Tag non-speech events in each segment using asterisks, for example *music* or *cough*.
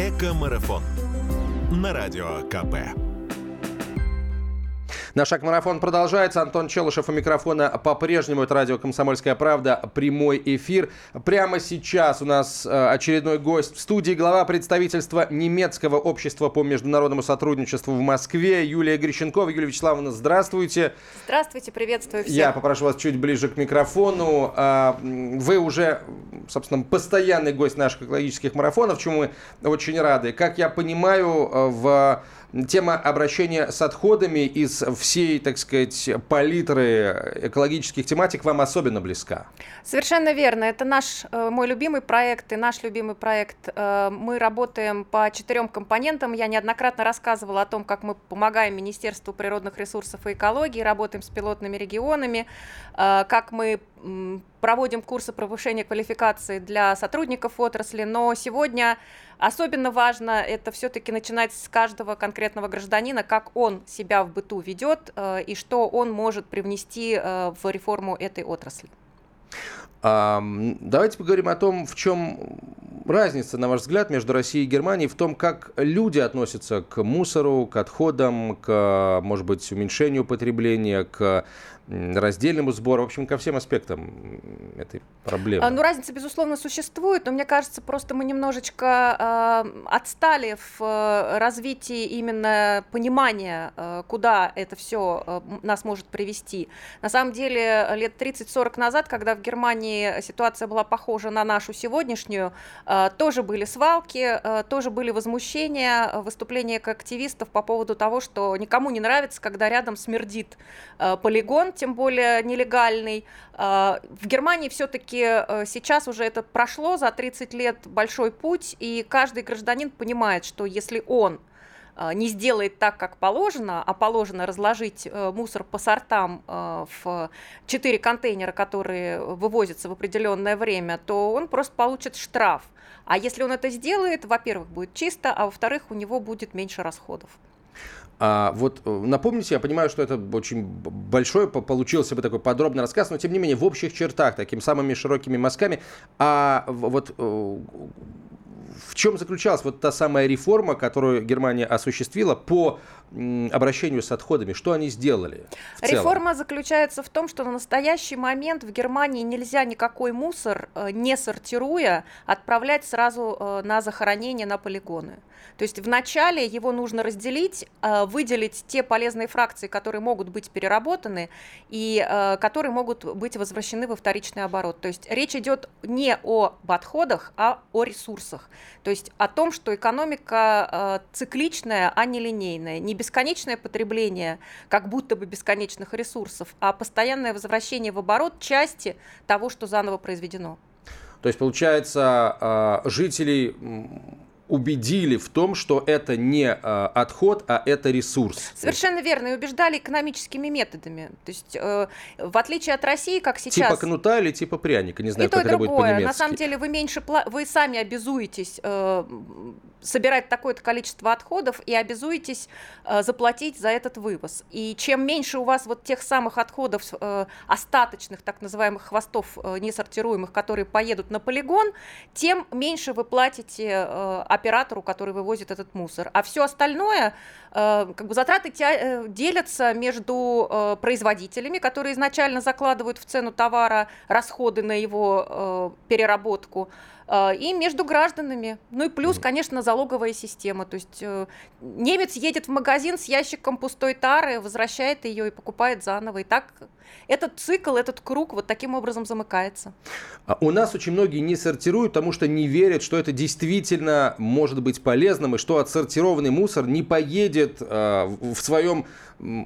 Эко-марафон на радио КП. Наш шаг-марафон продолжается. Антон Челышев у микрофона по-прежнему. Это радио «Комсомольская правда». Прямой эфир. Прямо сейчас у нас э, очередной гость в студии. Глава представительства немецкого общества по международному сотрудничеству в Москве Юлия Грищенкова. Юлия Вячеславовна, здравствуйте. Здравствуйте, приветствую всех. Я попрошу вас чуть ближе к микрофону. А, вы уже, собственно, постоянный гость наших экологических марафонов, чему мы очень рады. Как я понимаю, э, в тема обращения с отходами из всей, так сказать, палитры экологических тематик вам особенно близка. Совершенно верно. Это наш, э, мой любимый проект и наш любимый проект. Э, мы работаем по четырем компонентам. Я неоднократно рассказывала о том, как мы помогаем Министерству природных ресурсов и экологии, работаем с пилотными регионами, э, как мы проводим курсы повышения квалификации для сотрудников отрасли, но сегодня особенно важно это все-таки начинать с каждого конкретного гражданина, как он себя в быту ведет и что он может привнести в реформу этой отрасли. Давайте поговорим о том, в чем разница, на ваш взгляд, между Россией и Германией в том, как люди относятся к мусору, к отходам, к, может быть, уменьшению потребления, к раздельному сбору, в общем, ко всем аспектам этой проблемы. А, ну, разница, безусловно, существует, но мне кажется, просто мы немножечко э, отстали в э, развитии именно понимания, э, куда это все э, нас может привести. На самом деле, лет 30-40 назад, когда в Германии ситуация была похожа на нашу сегодняшнюю, э, тоже были свалки, э, тоже были возмущения, выступления активистов по поводу того, что никому не нравится, когда рядом смердит э, полигон, тем более нелегальный. А, в Германии все-таки э, сейчас уже это прошло за 30 лет большой путь, и каждый гражданин понимает, что если он а, не сделает так, как положено, а положено разложить э, мусор по сортам э, в четыре контейнера, которые вывозятся в определенное время, то он просто получит штраф. А если он это сделает, во-первых, будет чисто, а во-вторых, у него будет меньше расходов. А, вот э, напомните, я понимаю, что это очень большой получился бы такой подробный рассказ, но тем не менее в общих чертах, такими самыми широкими мазками, а вот э, в чем заключалась вот та самая реформа, которую Германия осуществила по обращению с отходами? Что они сделали? Реформа заключается в том, что на настоящий момент в Германии нельзя никакой мусор, э, не сортируя, отправлять сразу э, на захоронение на полигоны. То есть вначале его нужно разделить, э, выделить те полезные фракции, которые могут быть переработаны и которые могут быть возвращены во вторичный оборот. То есть речь идет не о отходах, а о ресурсах. То есть о том, что экономика цикличная, а не линейная. Не бесконечное потребление как будто бы бесконечных ресурсов, а постоянное возвращение в оборот части того, что заново произведено. То есть, получается, а, жителей убедили в том, что это не э, отход, а это ресурс. Совершенно верно, и убеждали экономическими методами. То есть, э, в отличие от России, как сейчас... Типа кнута или типа пряника, не знаю, и как это будет по-немецки. На самом деле вы меньше, вы сами обязуетесь э, собирать такое-то количество отходов и обязуетесь заплатить за этот вывоз. И чем меньше у вас вот тех самых отходов, остаточных, так называемых хвостов несортируемых, которые поедут на полигон, тем меньше вы платите оператору, который вывозит этот мусор. А все остальное, как бы затраты э, делятся между э, производителями, которые изначально закладывают в цену товара расходы на его э, переработку, э, и между гражданами. Ну и плюс, конечно, залоговая система. То есть э, немец едет в магазин с ящиком пустой тары, возвращает ее и покупает заново. И так этот цикл, этот круг вот таким образом замыкается. А у нас очень многие не сортируют, потому что не верят, что это действительно может быть полезным, и что отсортированный мусор не поедет э, в своем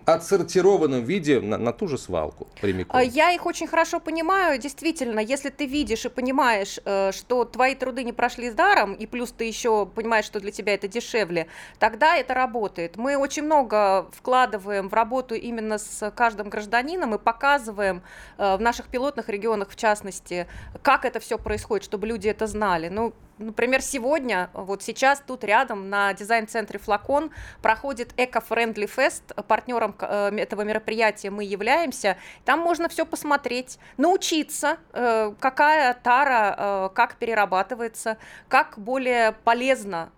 отсортированном виде на, на ту же свалку прямиком. А я их очень хорошо понимаю. Действительно, если ты видишь и понимаешь, э, что твои труды не прошли с даром, и плюс ты еще понимаешь, что для тебя это дешевле, тогда это работает. Мы очень много вкладываем в работу именно с каждым гражданином и показываем э, в наших пилотных регионах, в частности, как это все происходит, чтобы люди это знали. Ну, Например, сегодня, вот сейчас тут рядом на дизайн-центре «Флакон» проходит Eco-Friendly Fest. Партнером э, этого мероприятия мы являемся. Там можно все посмотреть, научиться, э, какая тара, как перерабатывается, как более полезно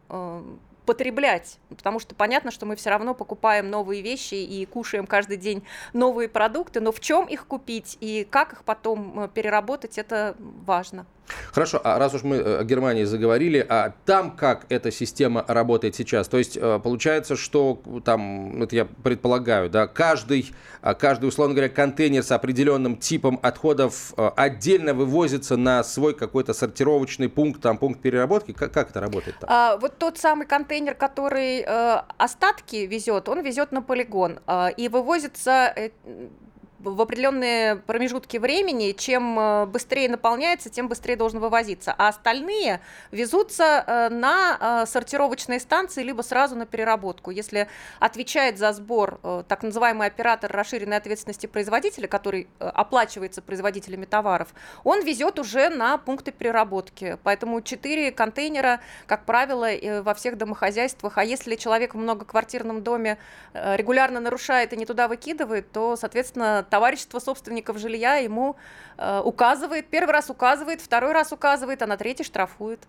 потреблять, потому что понятно, что мы все равно покупаем новые вещи и кушаем каждый день новые продукты, но в чем их купить и как их потом переработать, это важно. Хорошо, а раз уж мы э, о Германии заговорили, а там как эта система работает сейчас? То есть э, получается, что там, это я предполагаю, да, каждый, а, каждый, условно говоря, контейнер с определенным типом отходов э, отдельно вывозится на свой какой-то сортировочный пункт, там пункт переработки. Как, как это работает? Там? А, вот тот самый контейнер, который э, остатки везет, он везет на полигон э, и вывозится в определенные промежутки времени, чем э, быстрее наполняется, тем быстрее должен вывозиться. А остальные везутся э, на э, сортировочные станции, либо сразу на переработку. Если отвечает за сбор так называемый оператор расширенной ответственности производителя, который оплачивается производителями товаров, он везет уже на пункты переработки. Поэтому 4 контейнера, как правило, во всех домохозяйствах. А если человек в многоквартирном доме регулярно нарушает и не туда выкидывает, то, соответственно, товарищество собственников жилья ему э, указывает, первый раз указывает, второй раз указывает, а на третий штрафует.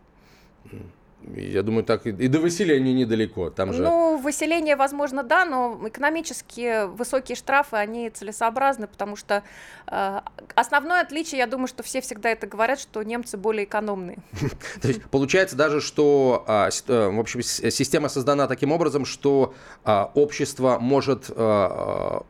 Я думаю, так и, и до выселения недалеко. Там же... Ну, выселение, возможно, да, но экономически высокие штрафы, они целесообразны, потому что э, основное отличие, я думаю, что все всегда это говорят, что немцы более экономные. *laughs* То есть получается даже, что, а, э, в общем, система создана таким образом, что а, общество может а,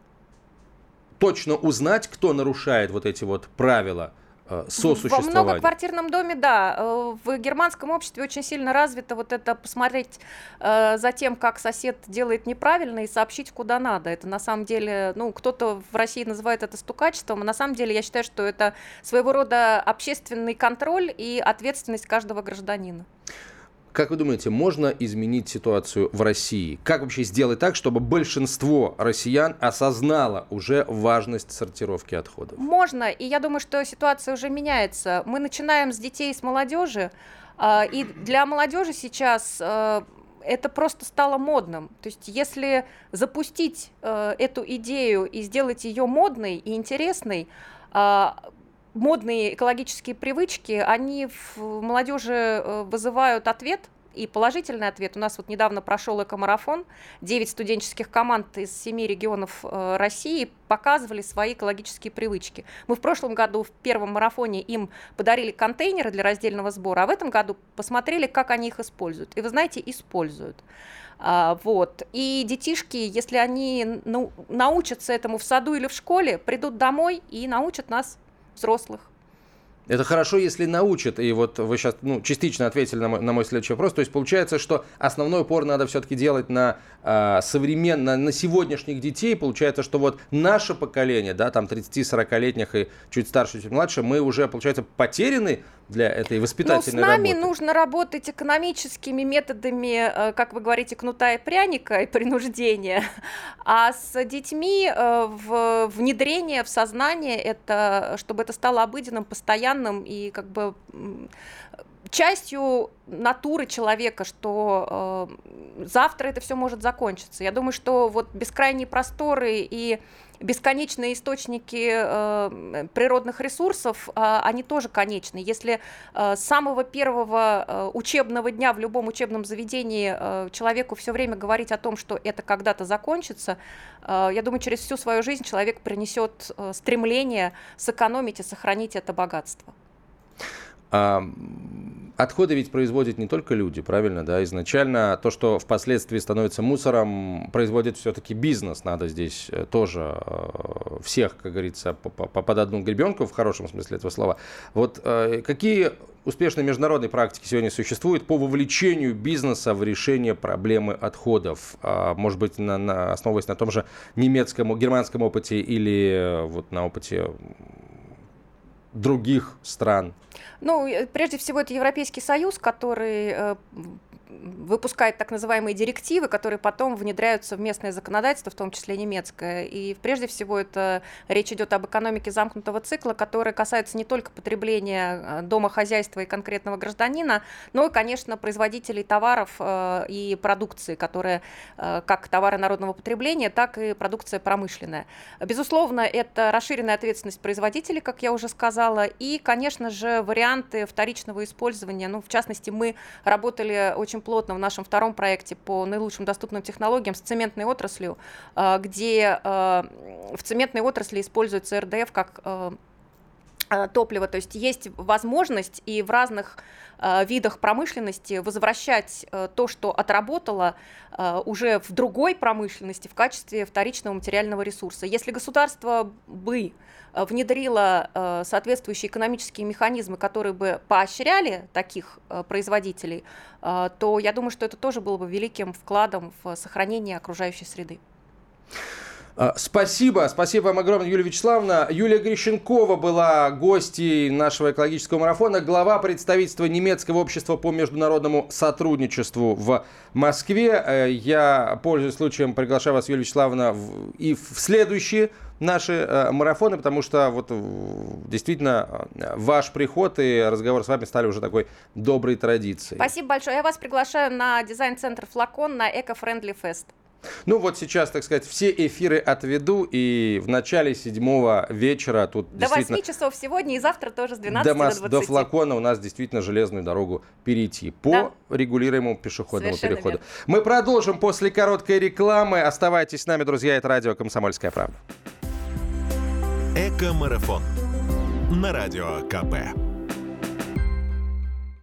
точно узнать, кто нарушает вот эти вот правила э, сосуществования. Во многоквартирном доме, да. Э, в германском обществе очень сильно развито вот это посмотреть э, за тем, как сосед делает неправильно и сообщить, куда надо. Это на самом деле, ну, кто-то в России называет это стукачеством, а на самом деле я считаю, что это своего рода общественный контроль и ответственность каждого гражданина. Как вы думаете, можно изменить ситуацию в России? Как вообще сделать так, чтобы большинство россиян осознало уже важность сортировки отходов? Можно, и я думаю, что ситуация уже меняется. Мы начинаем с детей, с молодежи, а, и для молодежи сейчас а, это просто стало модным. То есть если запустить а, эту идею и сделать ее модной и интересной, модные экологические привычки, они в молодежи э, вызывают ответ, и положительный ответ. У нас вот недавно прошел экомарафон. Девять студенческих команд из семи регионов э, России показывали свои экологические привычки. Мы в прошлом году в первом марафоне им подарили контейнеры для раздельного сбора, а в этом году посмотрели, как они их используют. И вы знаете, используют. А, вот. И детишки, если они научатся этому в саду или в школе, придут домой и научат нас взрослых. Это хорошо, если научат. И вот вы сейчас ну, частично ответили на мой, на мой следующий вопрос. То есть получается, что основной упор надо все-таки делать на э, современно, на сегодняшних детей. Получается, что вот наше поколение, да, там 30-40-летних и чуть старше, чуть младше, мы уже, получается, потеряны для этой воспитательной Но с нами работы. нужно работать экономическими методами, э, как вы говорите, кнута и пряника и принуждения, а с детьми э, в внедрение в сознание, это, чтобы это стало обыденным, постоянным и как бы частью натуры человека, что э, завтра это все может закончиться. Я думаю, что вот бескрайние просторы и бесконечные источники э, природных ресурсов, э, они тоже конечны. Если э, с самого первого э, учебного дня в любом учебном заведении э, человеку все время говорить о том, что это когда-то закончится, э, я думаю, через всю свою жизнь человек принесет э, стремление сэкономить и сохранить это богатство. Отходы ведь производят не только люди, правильно, да? Изначально то, что впоследствии становится мусором, производит все-таки бизнес. Надо здесь э, тоже э, всех, как говорится, под одну гребенку, в хорошем смысле этого слова. Вот э, какие успешные международные практики сегодня существуют по вовлечению бизнеса в решение проблемы отходов? А, может быть, на, на, основываясь на том же немецком, германском опыте или вот на опыте других стран? Ну, прежде всего, это Европейский Союз, который э, выпускает так называемые директивы, которые потом внедряются в местное законодательство, в том числе немецкое. И прежде всего это речь идет об экономике замкнутого цикла, которая касается не только потребления э, домохозяйства и конкретного гражданина, но и, конечно, производителей товаров э, и продукции, которые э, как товары народного потребления, так и продукция промышленная. Безусловно, это расширенная ответственность производителей, как я уже сказала, и, конечно же, варианты вторичного использования. Ну, в частности, мы работали очень плотно в нашем втором проекте по наилучшим доступным технологиям с цементной отраслью, э, где э, в цементной отрасли используется РДФ как э, топлива, то есть есть возможность и в разных э, видах промышленности возвращать э, то, что отработало э, уже в другой промышленности в качестве вторичного материального ресурса. Если государство бы внедрило соответствующие экономические механизмы, которые бы поощряли таких производителей, то я думаю, что это тоже было бы великим вкладом в сохранение окружающей среды. А, спасибо, спасибо вам огромное, Юлия Вячеславовна. Юлия Грищенкова была гостьей нашего экологического марафона, глава представительства немецкого общества по международному сотрудничеству в Москве. Э, я, пользуясь случаем, приглашаю вас, Юлия Вячеславовна, и в следующие наши э, марафоны, потому что вот действительно э, ваш приход и разговор с вами стали уже такой доброй традицией. Спасибо большое. Я вас приглашаю на дизайн-центр «Флакон» на Эко-Френдли Фест. Ну вот сейчас, так сказать, все эфиры отведу, и в начале седьмого вечера тут До действительно... 8 часов сегодня и завтра тоже с 12 до, до 20. До флакона у нас действительно железную дорогу перейти по да. регулируемому пешеходному Совершенно переходу. Верно. Мы продолжим после короткой рекламы. Оставайтесь с нами, друзья, это радио «Комсомольская правда». Эко-марафон на радио КП.